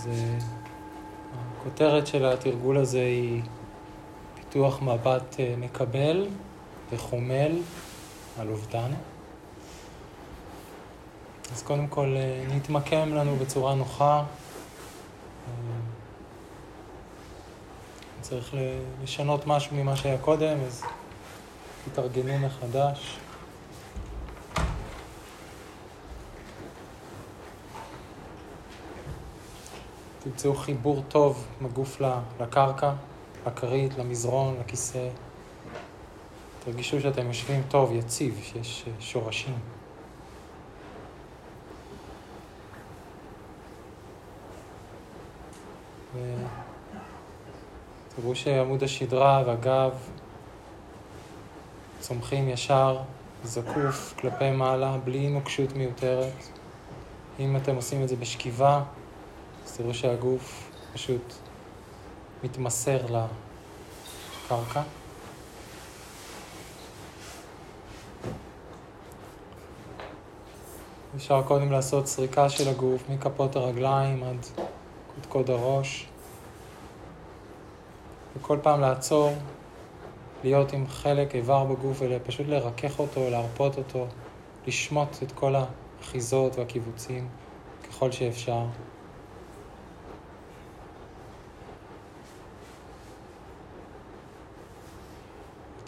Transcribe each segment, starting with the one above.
אז uh, הכותרת של התרגול הזה היא פיתוח מבט uh, מקבל וחומל על אובדן. אז קודם כל uh, נתמקם לנו בצורה נוחה. צריך לשנות משהו ממה שהיה קודם, אז תתארגנו מחדש. תמצאו חיבור טוב בגוף לקרקע, לכרית, למזרון, לכיסא. תרגישו שאתם יושבים טוב, יציב, שיש שורשים. תראו שעמוד השדרה והגב צומחים ישר, זקוף, כלפי מעלה, בלי נוקשות מיותרת. אם אתם עושים את זה בשכיבה, אז תראו שהגוף פשוט מתמסר לקרקע. אפשר קודם לעשות סריקה של הגוף מכפות הרגליים עד קודקוד הראש. וכל פעם לעצור, להיות עם חלק איבר בגוף ופשוט לרכך אותו, להרפות אותו, לשמוט את כל האחיזות והקיבוצים ככל שאפשר.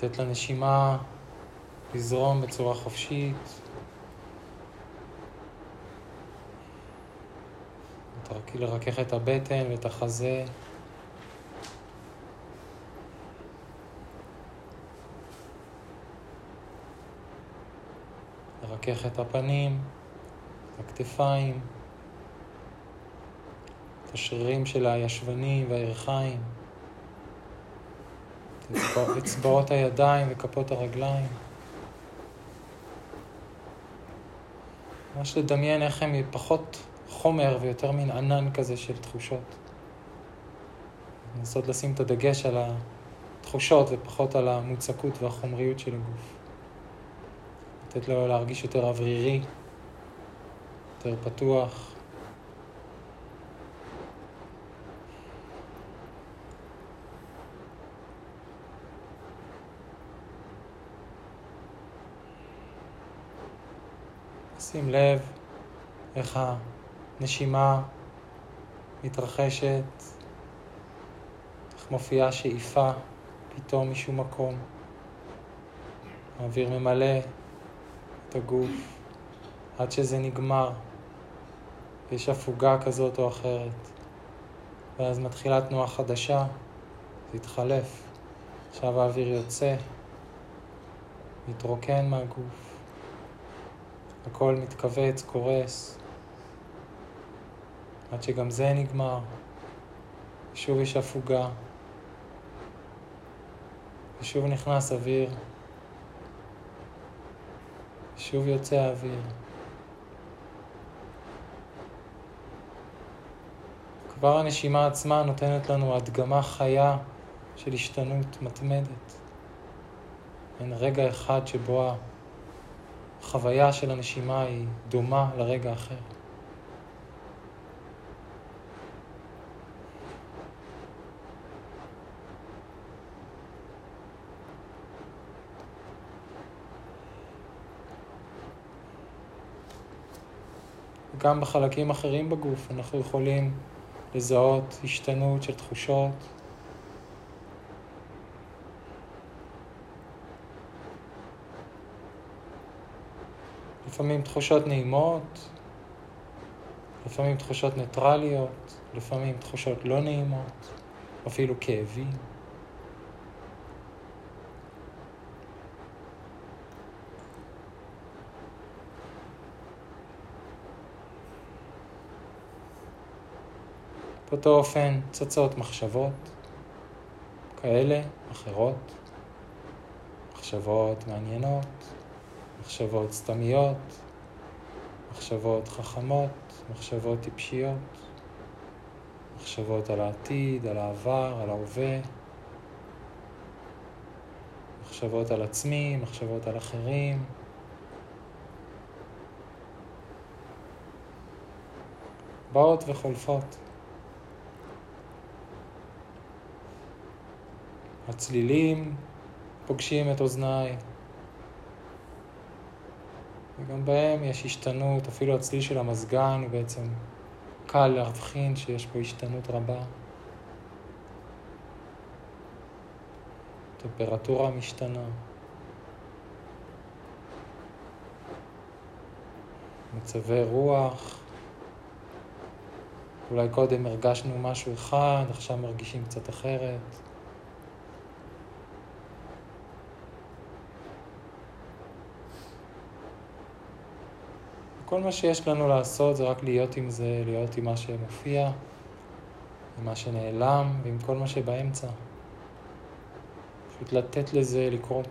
לתת לנשימה לזרום בצורה חופשית. לרכך את הבטן ואת החזה. לרכך את הפנים, את הכתפיים, את השרירים של הישבנים והירכיים. אצבעות הידיים וכפות הרגליים. ממש לדמיין איך הם פחות חומר ויותר מין ענן כזה של תחושות. לנסות לשים את הדגש על התחושות ופחות על המוצקות והחומריות של הגוף. לתת לו להרגיש יותר אוורירי, יותר פתוח. שים לב איך הנשימה מתרחשת, איך מופיעה שאיפה פתאום משום מקום. האוויר ממלא את הגוף עד שזה נגמר. יש הפוגה כזאת או אחרת. ואז מתחילה תנועה חדשה, זה יתחלף. עכשיו האוויר יוצא, מתרוקן מהגוף. הכל מתכווץ, קורס, עד שגם זה נגמר. ושוב יש הפוגה, ושוב נכנס אוויר, ושוב יוצא האוויר. כבר הנשימה עצמה נותנת לנו הדגמה חיה של השתנות מתמדת. אין רגע אחד שבו החוויה של הנשימה היא דומה לרגע אחר. גם בחלקים אחרים בגוף אנחנו יכולים לזהות השתנות של תחושות, לפעמים תחושות נעימות, לפעמים תחושות ניטרליות, לפעמים תחושות לא נעימות, אפילו כאבים. באותו אופן צצות מחשבות כאלה, אחרות, מחשבות מעניינות, מחשבות סתמיות, מחשבות חכמות, מחשבות טיפשיות, מחשבות על העתיד, על העבר, על ההווה, מחשבות על עצמי, מחשבות על אחרים. באות וחולפות. הצלילים פוגשים את אוזניי. וגם בהם יש השתנות, אפילו הצליל של המזגן הוא בעצם קל להבחין שיש פה השתנות רבה. טמפרטורה משתנה. מצבי רוח. אולי קודם הרגשנו משהו אחד, עכשיו מרגישים קצת אחרת. כל מה שיש לנו לעשות זה רק להיות עם זה, להיות עם מה שמופיע, עם מה שנעלם ועם כל מה שבאמצע. פשוט לתת לזה לקרות.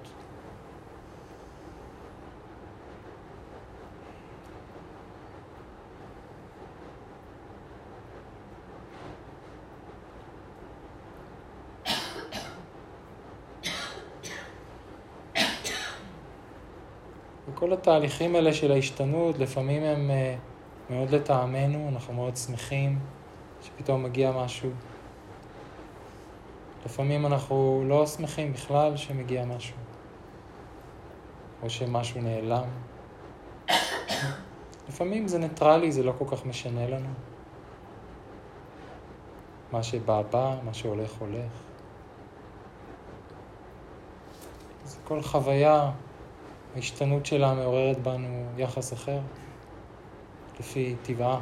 וכל התהליכים האלה של ההשתנות, לפעמים הם אה, מאוד לטעמנו, אנחנו מאוד שמחים שפתאום מגיע משהו. לפעמים אנחנו לא שמחים בכלל שמגיע משהו, או שמשהו נעלם. לפעמים זה ניטרלי, זה לא כל כך משנה לנו. מה שבא בא, מה שהולך הולך. זה כל חוויה, ההשתנות שלה מעוררת בנו יחס אחר, לפי טבעה.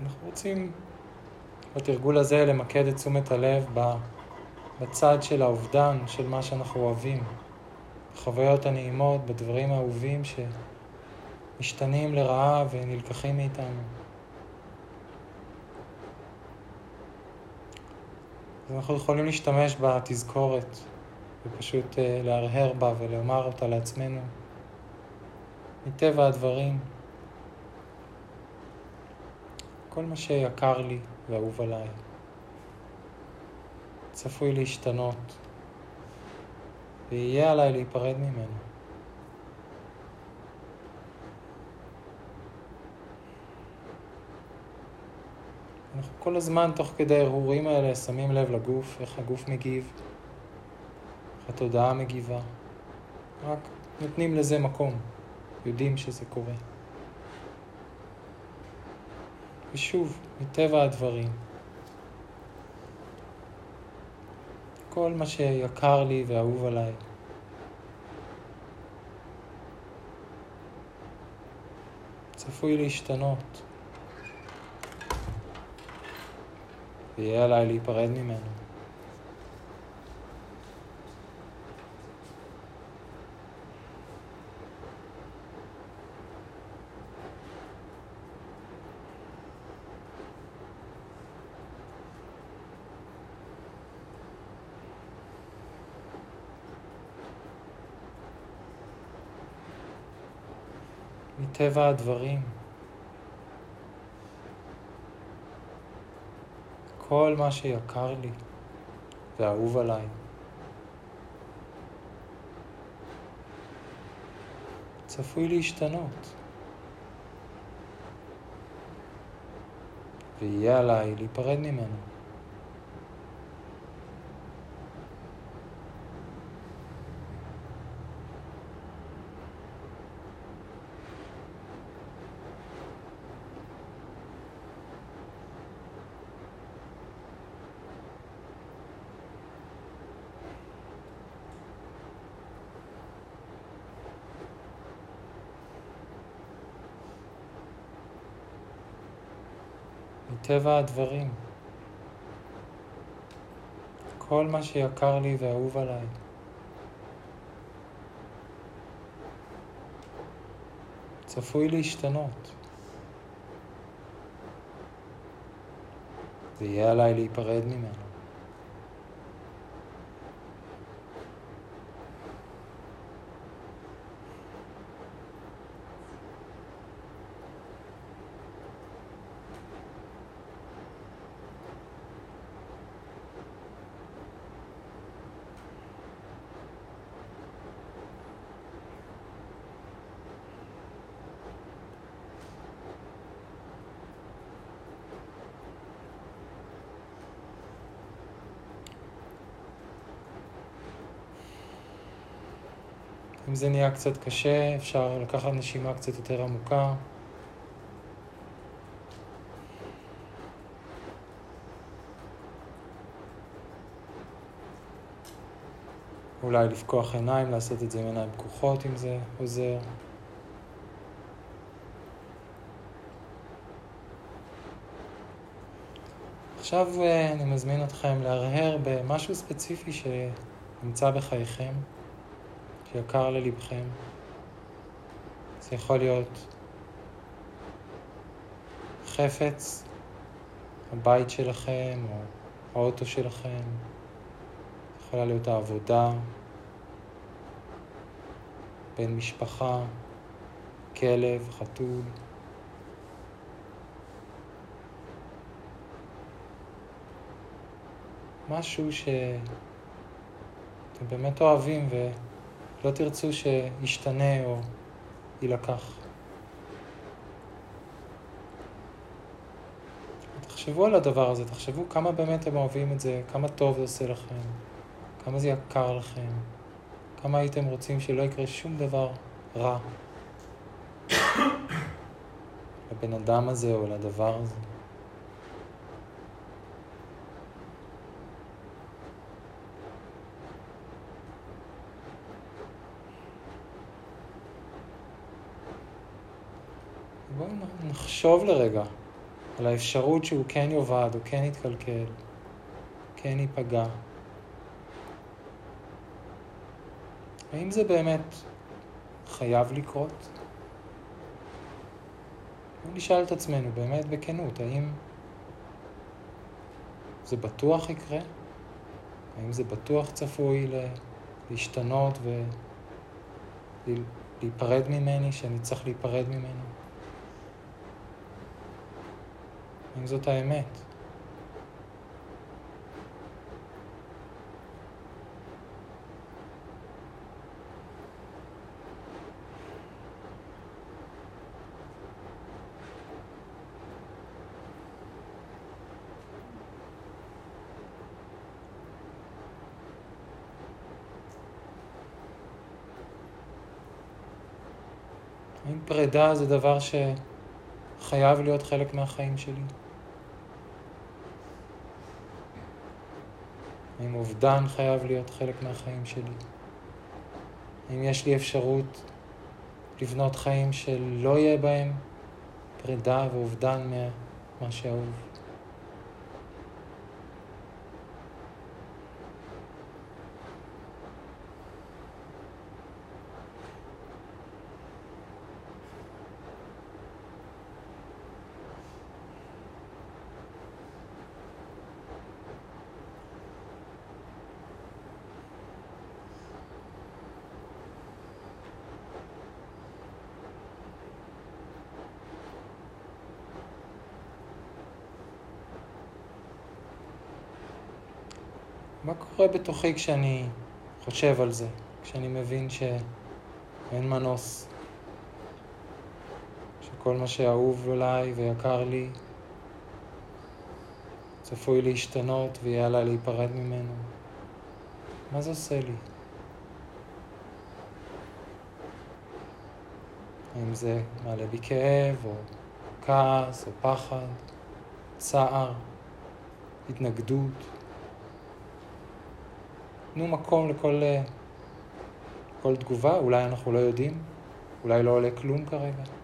אנחנו רוצים בתרגול הזה למקד את תשומת הלב בצד של האובדן, של מה שאנחנו אוהבים, בחוויות הנעימות, בדברים האהובים שמשתנים לרעה ונלקחים מאיתנו. אז אנחנו יכולים להשתמש בתזכורת ופשוט uh, להרהר בה ולומר אותה לעצמנו. מטבע הדברים, כל מה שיקר לי ואהוב עליי צפוי להשתנות ויהיה עליי להיפרד ממנו. אנחנו כל הזמן, תוך כדי ההרהורים האלה, שמים לב לגוף, איך הגוף מגיב, איך התודעה מגיבה. רק נותנים לזה מקום, יודעים שזה קורה. ושוב, מטבע הדברים, כל מה שיקר לי ואהוב עליי, צפוי להשתנות, ויהיה עליי להיפרד ממנו. מטבע הדברים. כל מה שיקר לי ואהוב עליי. צפוי להשתנות. ויהיה עליי להיפרד ממנו. מטבע הדברים. כל מה שיקר לי ואהוב עליי. צפוי להשתנות. זה יהיה עליי להיפרד ממנו. אם זה נהיה קצת קשה, אפשר לקחת נשימה קצת יותר עמוקה. אולי לפקוח עיניים, לעשות את זה עם עיניים פקוחות אם זה עוזר. עכשיו אה, אני מזמין אתכם להרהר במשהו ספציפי שנמצא בחייכם, שיקר ללבכם. זה יכול להיות חפץ, הבית שלכם או האוטו שלכם, יכולה להיות העבודה, בן משפחה, כלב, חתול. משהו שאתם באמת אוהבים ולא תרצו שישתנה או יילקח. תחשבו על הדבר הזה, תחשבו כמה באמת אתם אוהבים את זה, כמה טוב זה עושה לכם, כמה זה יקר לכם, כמה הייתם רוצים שלא יקרה שום דבר רע לבן אדם הזה או לדבר הזה. בואו נחשוב לרגע על האפשרות שהוא כן יאבד, או כן יתקלקל, כן ייפגע. האם זה באמת חייב לקרות? בואו נשאל את עצמנו באמת בכנות, האם זה בטוח יקרה? האם זה בטוח צפוי להשתנות ולהיפרד ממני, שאני צריך להיפרד ממנו? אם זאת האמת. האם פרידה זה דבר שחייב להיות חלק מהחיים שלי? האם אובדן חייב להיות חלק מהחיים שלי? האם יש לי אפשרות לבנות חיים שלא יהיה בהם פרידה ואובדן ממה שאהוב? מה קורה בתוכי כשאני חושב על זה, כשאני מבין שאין מנוס, שכל מה שאהוב עליי ויקר לי צפוי להשתנות ויהיה עליי להיפרד ממנו? מה זה עושה לי? האם זה מעלה בי כאב, או כעס, או פחד, צער, התנגדות? תנו מקום לכל, לכל תגובה, אולי אנחנו לא יודעים, אולי לא עולה כלום כרגע.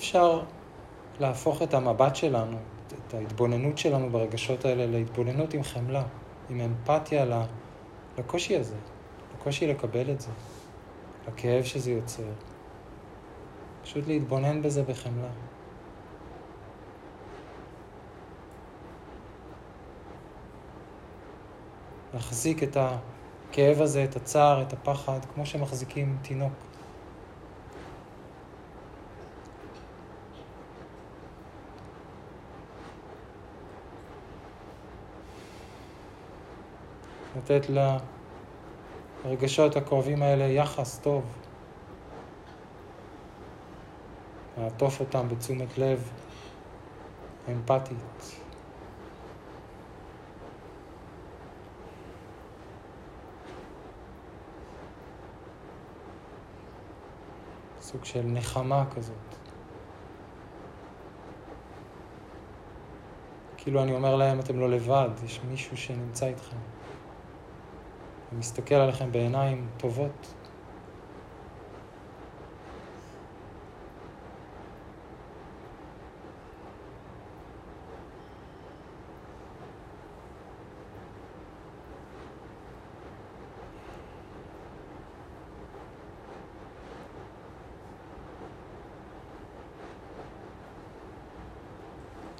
אפשר להפוך את המבט שלנו, את ההתבוננות שלנו ברגשות האלה להתבוננות עם חמלה, עם אמפתיה לקושי הזה, לקושי לקבל את זה, לכאב שזה יוצר. פשוט להתבונן בזה בחמלה. להחזיק את הכאב הזה, את הצער, את הפחד, כמו שמחזיקים תינוק. לתת לרגשות הכואבים האלה יחס טוב. לעטוף אותם בתשומת לב אמפתית. סוג של נחמה כזאת. כאילו אני אומר להם, אתם לא לבד, יש מישהו שנמצא איתכם. ומסתכל עליכם בעיניים טובות.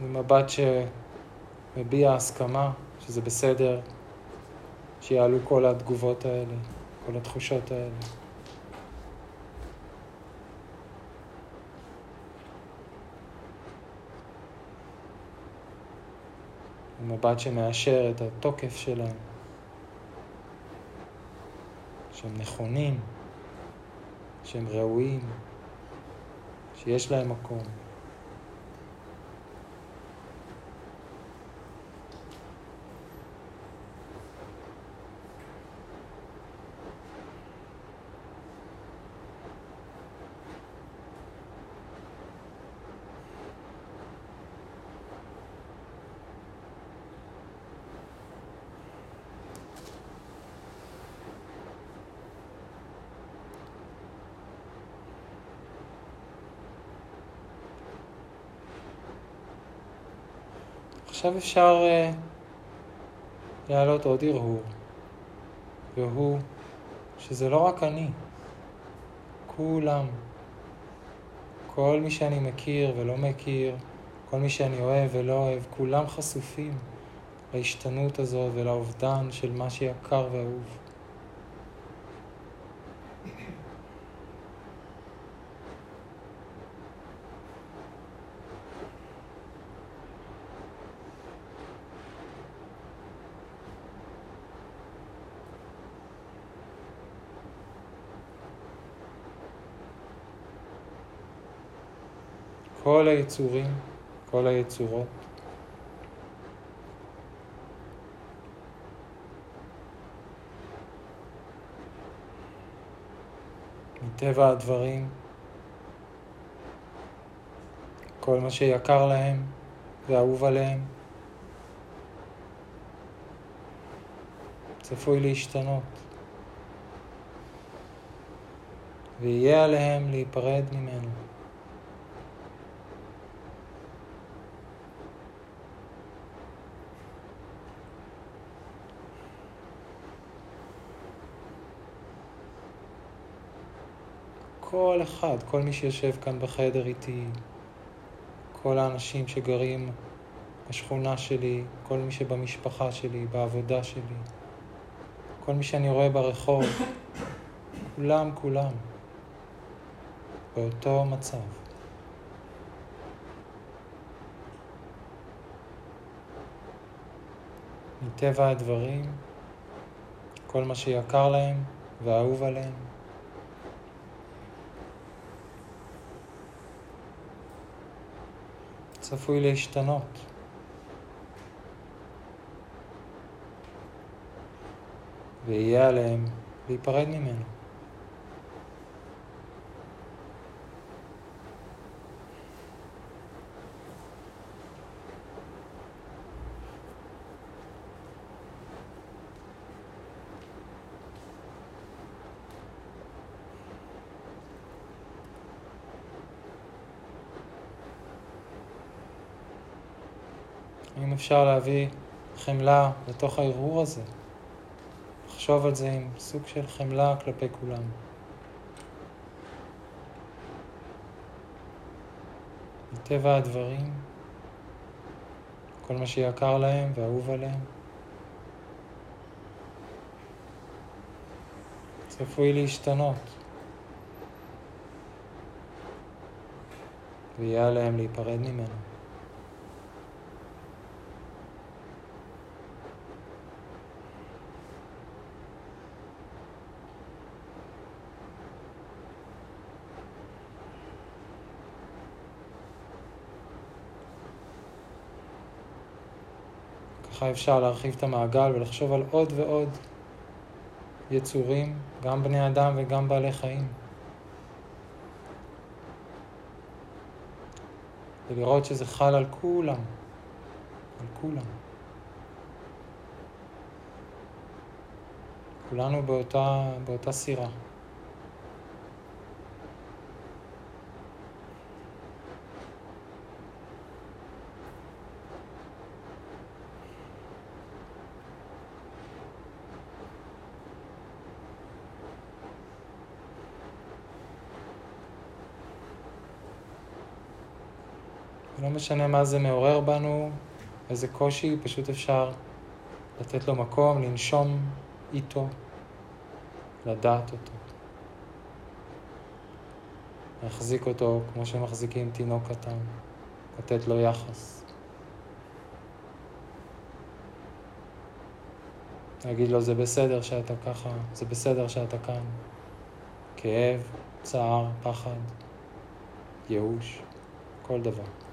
מבט שמביע הסכמה, שזה בסדר, שיעלו כל התגובות האלה, כל התחושות האלה. מבט שמאשר את התוקף שלהם, שהם נכונים, שהם ראויים, שיש להם מקום. עכשיו אפשר uh, להעלות עוד הרהור, והוא שזה לא רק אני, כולם, כל מי שאני מכיר ולא מכיר, כל מי שאני אוהב ולא אוהב, כולם חשופים להשתנות הזו ולאובדן של מה שיקר ואהוב. כל היצורים, כל היצורות. מטבע הדברים, כל מה שיקר להם ואהוב עליהם, צפוי להשתנות, ויהיה עליהם להיפרד ממנו. כל אחד, כל מי שיושב כאן בחדר איתי, כל האנשים שגרים בשכונה שלי, כל מי שבמשפחה שלי, בעבודה שלי, כל מי שאני רואה ברחוב, כולם, כולם, באותו מצב. מטבע הדברים, כל מה שיקר להם ואהוב עליהם, צפוי להשתנות. ויהיה עליהם להיפרד ממנו. אם אפשר להביא חמלה לתוך הערעור הזה, לחשוב על זה עם סוג של חמלה כלפי כולם. מטבע הדברים, כל מה שיקר להם ואהוב עליהם, צפוי להשתנות, ויהיה עליהם להיפרד ממנו. ככה אפשר להרחיב את המעגל ולחשוב על עוד ועוד יצורים, גם בני אדם וגם בעלי חיים. ולראות שזה חל על כולם, על כולם. כולנו באותה, באותה סירה. משנה מה זה מעורר בנו, איזה קושי, פשוט אפשר לתת לו מקום, לנשום איתו, לדעת אותו. להחזיק אותו כמו שמחזיקים תינוק קטן, לתת לו יחס. להגיד לו, זה בסדר שאתה ככה, זה בסדר שאתה כאן. כאב, צער, פחד, ייאוש, כל דבר.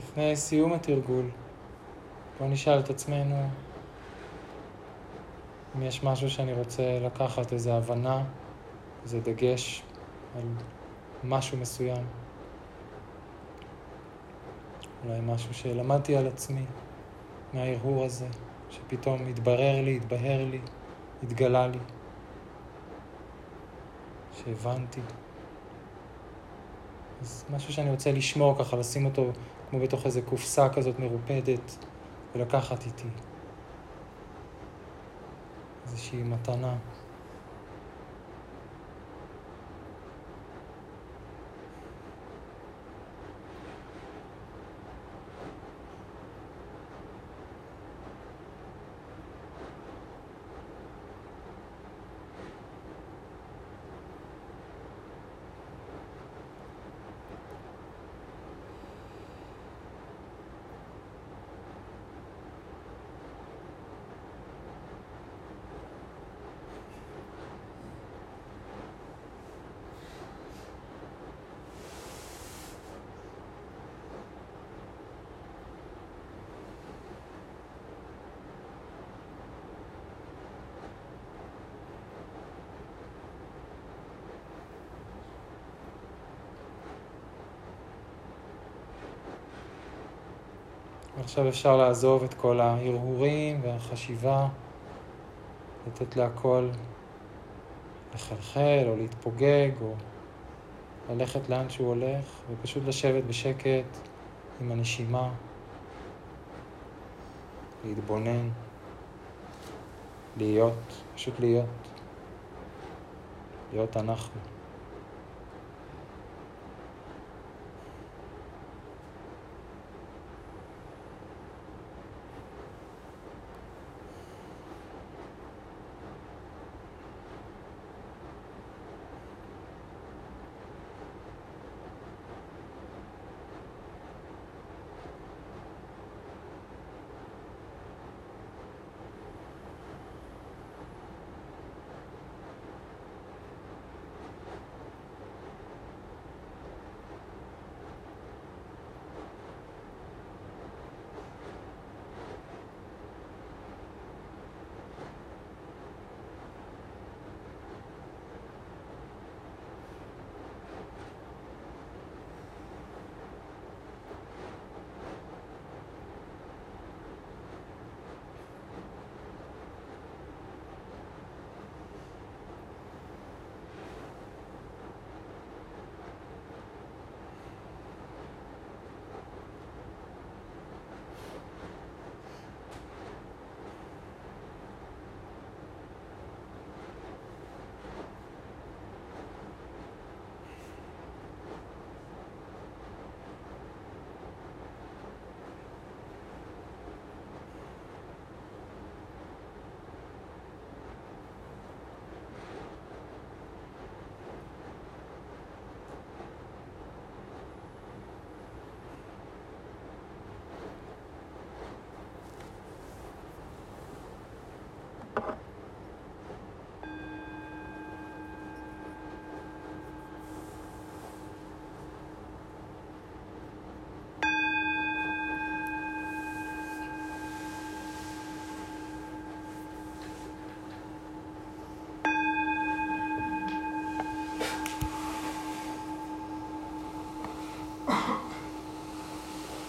לפני סיום התרגול, בואו נשאל את עצמנו אם יש משהו שאני רוצה לקחת, איזו הבנה, איזה דגש על משהו מסוים. אולי משהו שלמדתי על עצמי מההרהור הזה, שפתאום התברר לי, התבהר לי, התגלה לי, שהבנתי. אז משהו שאני רוצה לשמור ככה, לשים אותו כמו בתוך איזה קופסה כזאת מרופדת, ולקחת איתי. איזושהי מתנה. עכשיו אפשר לעזוב את כל ההרהורים והחשיבה, לתת להכל לחלחל או להתפוגג או ללכת לאן שהוא הולך ופשוט לשבת בשקט עם הנשימה, להתבונן, להיות, פשוט להיות, להיות אנחנו.